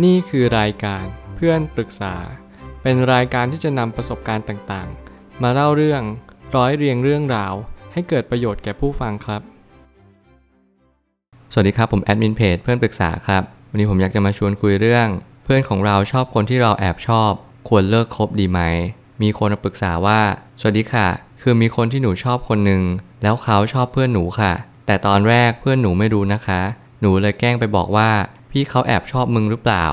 นี่คือรายการเพื่อนปรึกษา เป็นรายการที่จะนำประสบการณ์ต่างๆ มาเล่าเรื่องร้อยเรียงเรื่องราว ให้เกิดประโยชน์แก่ผู้ฟังครับ สวัสดีครับ ผมแอดมินเพจเพื่อนปรึกษาครับ วันนี้ผมอยากจะมาชวนคุยเรื่อง เพื่อนของเราชอบคนที่เราแอบชอบ ควรเลิกคบดีไหม มีคนมาปรึกษาว่า สวัสดีค่ะ คือมีคนที่หนูชอบคนหนึ่งแล้วเขาชอบเพื่อนหนูค่ะ แต่ตอนแรกเพื่อนหนูไม่รู้นะคะ หนูเลยแกล้งไปบอกว่า พี่เขาแอบชอบมึงหรือเปล่า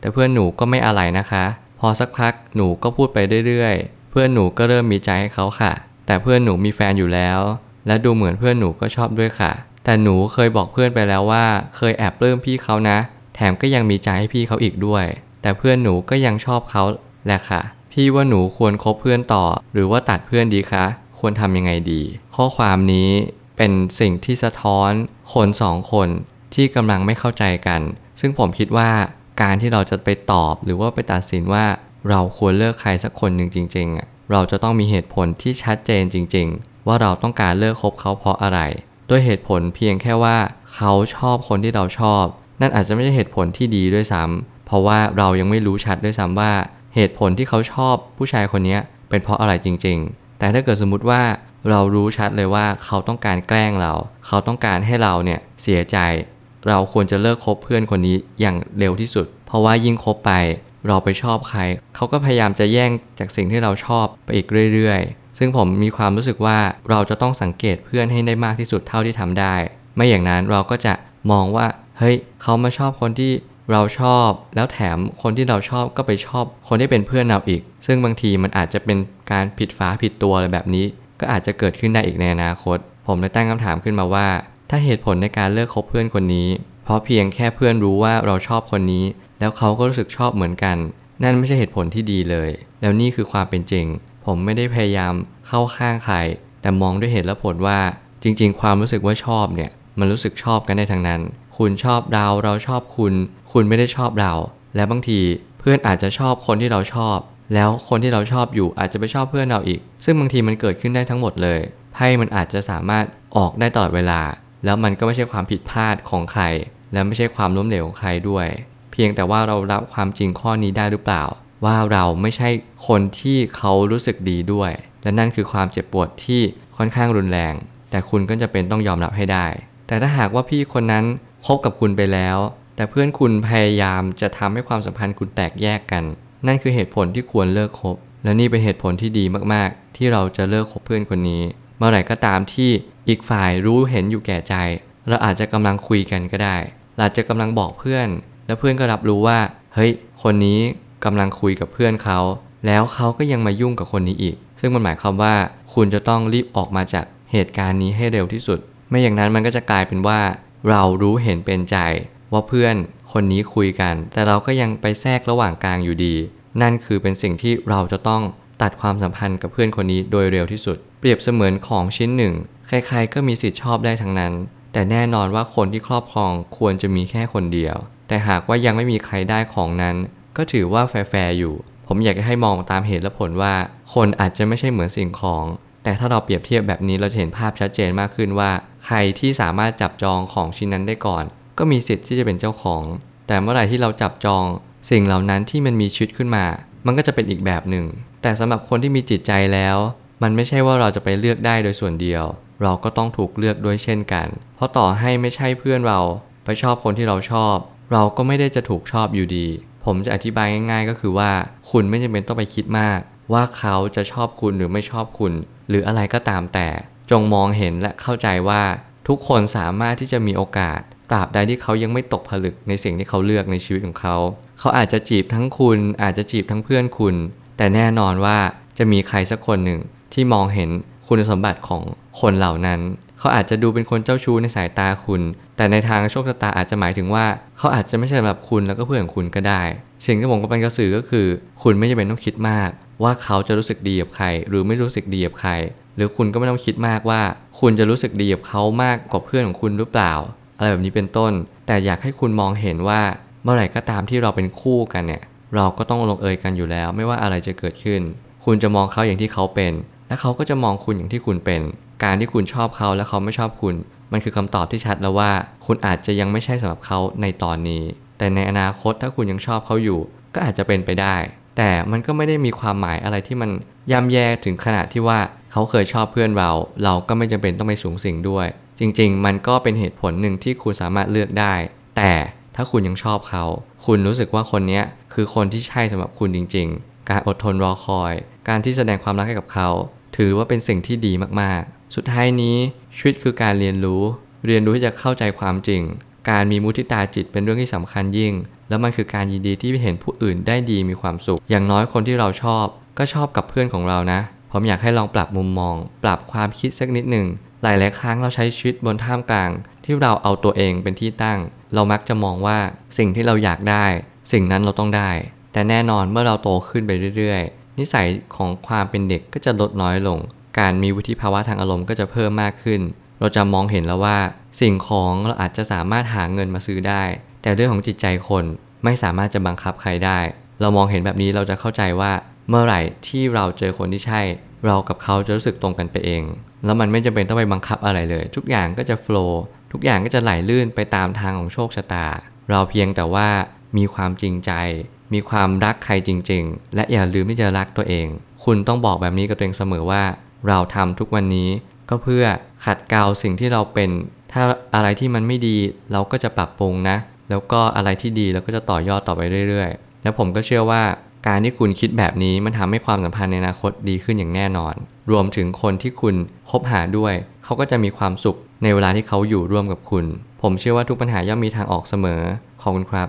แต่เพื่อนหนูก็ไม่อะไรนะคะ พอสักพักหนูก็พูดไปเรื่อยๆ เพื่อนหนูก็เริ่มมีใจให้เขาค่ะ แต่เพื่อนหนูมีแฟนอยู่แล้ว และดูเหมือนเพื่อนหนูก็ชอบด้วยค่ะ แต่หนูเคยบอกเพื่อนไปแล้วว่า เคยแอบปลื้มพี่เขานะ แถมก็ยังมีใจให้พี่เขาอีกด้วย แต่เพื่อนหนูก็ยังชอบเขาแหละค่ะ พี่ว่าหนูควรคบเพื่อนต่อ หรือว่าตัดเพื่อนดีคะ ควรทำยังไงดี ข้อความนี้เป็นสิ่งที่สะท้อนคนสองคนที่กำลังไม่เข้าใจกัน ซึ่งผมคิดว่าการที่เราจะไปตอบหรือว่าไปตัดสินว่าเราควรเลิกใครสักคนหนึ่งจริงๆอะเราจะต้องมีเหตุผลที่ชัดเจนจริง ๆ ว่าเราต้องการเลิกคบเขาเพราะอะไร ด้วยเหตุผลเพียงแค่ว่าเขาชอบคนที่เราชอบ นั่นอาจจะไม่ใช่เหตุผลที่ดีด้วยซ้ำเพราะว่าเรายังไม่รู้ชัดด้วยซ้ำว่า เหตุผลที่เขาชอบผู้ชายคนนี้เป็นเพราะอะไรจริง ๆ แต่ถ้าเกิดสมมติว่าเรารู้ชัดเลยว่าเขาต้องการแกล้งเรา เขาต้องการให้เราเนี่ยเสียใจ เราควรจะเลิกคบเพื่อนคนนี้อย่างเร็วที่สุด เพราะว่ายิ่งคบไป เราไปชอบใคร เขาก็พยายามจะแย่งจากสิ่งที่เราชอบไปอีกเรื่อยๆ ซึ่งผมมีความรู้สึกว่าเราจะต้องสังเกตเพื่อนให้ได้มากที่สุดเท่าที่ทำได้ ไม่อย่างนั้นเราก็จะมองว่า เฮ้ย เขามาชอบคนที่เราชอบ แล้วแถมคนที่เราชอบก็ไปชอบคนที่เป็นเพื่อนเราอีก ซึ่งบางทีมันอาจจะเป็นการผิดฝาผิดตัวอะไรแบบนี้ ก็อาจจะเกิดขึ้นได้อีกในอนาคต ผมเลยตั้งคำถามขึ้นมาว่า ถ้าเหตุผลในการเลิกคบเพื่อนคนนี้ เพราะเพียงแค่เพื่อนรู้ว่าเราชอบคนนี้ แล้วเขาก็รู้สึกชอบเหมือนกัน นั่นไม่ใช่เหตุผลที่ดีเลย แล้วนี่คือความเป็นจริง ผมไม่ได้พยายามเข้าข้างใคร แต่มองด้วยเหตุและผลว่า จริง ๆ ความรู้สึกว่าชอบเนี่ย มันรู้สึกชอบกันได้ทั้งนั้น คุณชอบเราเราชอบคุณ คุณไม่ได้ชอบเรา และบางทีเพื่อนอาจจะชอบคนที่เราชอบ แล้วคนที่เราชอบอยู่อาจจะไปชอบเพื่อนเราอีก ซึ่งบางทีมันเกิดขึ้นได้ทั้งหมดเลยไพ่มันอาจจะสามารถออกได้ตลอดเวลา แล้วมันก็ไม่ใช่ความผิดพลาดของใคร และไม่ใช่ความล้มเหลวของใครด้วย เพียงแต่ว่าเรารับความจริงข้อนี้ได้หรือเปล่า ว่าเราไม่ใช่คนที่เขารู้สึกดีด้วย และนั่นคือความเจ็บปวดที่ค่อนข้างรุนแรง แต่คุณก็จะเป็นต้องยอมรับให้ได้ แต่ถ้าหากว่าพี่คนนั้นคบกับคุณไปแล้ว แต่เพื่อนคุณพยายามจะทำให้ความสัมพันธ์คุณแตกแยกกัน นั่นคือเหตุผลที่ควรเลิกคบและนี่เป็นเหตุผลที่ดีมากๆ ที่เราจะเลิกคบเพื่อนคนนี้ เมื่อไหร่ก็ตามที่อีกฝ่ายรู้เห็นอยู่แก่ใจ เราอาจจะกำลังคุยกันก็ได้อาจจะกำลังบอกเพื่อน แล้วเพื่อนก็รับรู้ว่า เฮ้ย คนนี้กำลังคุยกับเพื่อนเขา แล้วเขาก็ยังมายุ่งกับคนนี้อีก ซึ่งมันหมายความว่าคุณจะต้องรีบออกมาจากเหตุการณ์นี้ให้เร็วที่สุด ไม่อย่างนั้นมันก็จะกลายเป็นว่า เรารู้เห็นเป็นใจ ว่าเพื่อนคนนี้คุยกัน แต่เราก็ยังไปแทรกระหว่างกลางอยู่ดี นั่นคือเป็นสิ่งที่เราจะต้องตัดความสัมพันธ์กับเพื่อนคนนี้โดยเร็วที่สุด รียบเสมือนของชิ้นหนึ่ง ใครๆก็มีสิทธิ์ชอบได้ทั้งนั้น แต่แน่นอนว่าคนที่ครอบครองควรจะมีแค่คนเดียว แต่หากว่ายังไม่มีใครได้ของนั้น ก็ถือว่าแฟร์ๆอยู่ ผมอยากให้มองตามเหตุและผลว่า คนอาจจะไม่ใช่เหมือนสิ่งของ แต่ถ้าเราเปรียบเทียบแบบนี้เราจะเห็นภาพชัดเจนมากขึ้นว่า ใครที่สามารถจับจองของชิ้นนั้นได้ก่อน ก็มีสิทธิ์ที่จะเป็นเจ้าของ แต่เมื่อไหร่ที่เราจับจอง สิ่งเหล่านั้นที่มันมีชีวิตขึ้นมา มันก็จะเป็นอีกแบบหนึ่ง แต่สำหรับคนที่มีจิตใจแล้ว มันไม่ใช่ว่าเราจะไปเลือกได้โดยส่วนเดียว เราก็ต้องถูกเลือกด้วยเช่นกัน เพราะต่อให้ไม่ใช่เพื่อนเรา ไปชอบคนที่เราชอบ เราก็ไม่ได้จะถูกชอบอยู่ดี ผมจะอธิบายง่าย ๆ ก็คือว่า คุณไม่จำเป็นต้องไปคิดมาก ว่าเขาจะชอบคุณหรือไม่ชอบคุณ หรืออะไรก็ตามแต่ จงมองเห็นและเข้าใจว่า ทุกคนสามารถที่จะมีโอกาสตราบใดที่เขายังไม่ตกผลึกในสิ่งที่เขาเลือกในชีวิตของเขา เขาอาจจะจีบทั้งคุณ อาจจะจีบทั้งเพื่อนคุณ แต่แน่นอนว่าจะมีใครสักคนหนึ่ง ที่มองเห็นคุณสมบัติของคนเหล่านั้น เขาอาจจะดูเป็นคนเจ้าชู้ในสายตาคุณ แต่ในทางโชคชะตาอาจจะหมายถึงว่า เขาอาจจะไม่ใช่สำหรับคุณแล้วก็เพื่อนของคุณก็ได้ สิ่งที่ผมกำลังจะสื่อก็คือ คุณไม่จำเป็นต้องคิดมาก ว่าเขาจะรู้สึกดีกับใคร หรือไม่รู้สึกดีกับใคร หรือคุณก็ไม่ต้องคิดมากว่า คุณจะรู้สึกดีกับเขามากกว่าเพื่อนของคุณหรือเปล่า อะไรแบบนี้เป็นต้น แต่อยากให้คุณมองเห็นว่าเมื่อไหร่ก็ตามที่เราเป็นคู่กันเนี่ย เราก็ต้องลงเอยกันอยู่แล้ว ไม่ว่าอะไรจะเกิดขึ้น คุณจะมองเขาอย่างที่เขาเป็น และเขาก็จะมองคุณอย่างที่คุณเป็น การที่คุณชอบเขาและเขาไม่ชอบคุณ มันคือคำตอบที่ชัดแล้วว่า คุณอาจจะยังไม่ใช่สำหรับเขาในตอนนี้ แต่ในอนาคตถ้าคุณยังชอบเขาอยู่ ก็อาจจะเป็นไปได้ แต่มันก็ไม่ได้มีความหมายอะไรที่มันย่ำแย่ถึงขนาดที่ว่าเขาเคยชอบเพื่อนเรา เราก็ไม่จำเป็นต้องไปสูงสิงด้วย จริง ๆ มันก็เป็นเหตุผลหนึ่งที่คุณสามารถเลือกได้ แต่ถ้าคุณยังชอบเขา คุณรู้สึกว่าคนนี้คือคนที่ใช่สำหรับคุณจริง ๆ การอดทนรอคอย การที่แสดงความรักให้กับเขา ถือว่าเป็นสิ่งที่ดีมากๆ สุดท้ายนี้ชีวิตคือการเรียนรู้ เรียนรู้ที่จะเข้าใจความจริง การมีมุทิตาจิตเป็นเรื่องที่สำคัญยิ่ง แล้วมันคือการยินดีที่เห็นผู้อื่นได้ดีมีความสุข อย่างน้อยคนที่เราชอบ ก็ชอบกับเพื่อนของเรานะ ผมอยากให้ลองปรับมุมมอง ปรับความคิดสักนิดหนึ่งหลายๆครั้งเราใช้ชีวิตบนท่ามกลาง ที่เราเอาตัวเองเป็นที่ตั้ง เรามักจะมองว่าสิ่งที่เราอยากได้ สิ่งนั้นเราต้องได้ แต่แน่นอนเมื่อเราโตขึ้นไปเรื่อยๆ นิสัยของความเป็นเด็กก็จะลดน้อยลง การมีวุฒิภาวะทางอารมณ์ก็จะเพิ่มมากขึ้น เราจะมองเห็นแล้วว่า สิ่งของเราอาจจะสามารถหาเงินมาซื้อได้ แต่เรื่องของจิตใจคนไม่สามารถจะบังคับใครได้ เรามองเห็นแบบนี้เราจะเข้าใจว่าเมื่อไหร่ที่เราเจอคนที่ใช่ เรากับเขาจะรู้สึกตรงกันไปเอง แล้วมันไม่จำเป็นต้องไปบังคับอะไรเลย ทุกอย่างก็จะโฟล์ทุกอย่างก็จะไหลลื่นไปตามทางของโชคชะตา เราเพียงแต่ว่ามีความจริงใจ มีความรักใครจริง ๆ และอย่าลืมที่จะรักตัวเอง คุณต้องบอกแบบนี้กับตัวเองเสมอว่า เราทำทุกวันนี้ก็เพื่อขัดเกลาสิ่งที่เราเป็น ถ้าอะไรที่มันไม่ดีเราก็จะปรับปรุงนะ แล้วก็อะไรที่ดีเราก็จะต่อยอดต่อไปเรื่อยๆ แล้วผมก็เชื่อว่าการที่คุณคิดแบบนี้มันทำให้ความสัมพันธ์ในอนาคตดีขึ้นอย่างแน่นอน รวมถึงคนที่คุณคบหาด้วย เขาก็จะมีความสุขในเวลาที่เขาอยู่ร่วมกับคุณ ผมเชื่อว่าทุกปัญหาย่อมมีทางออกเสมอ ขอบคุณครับ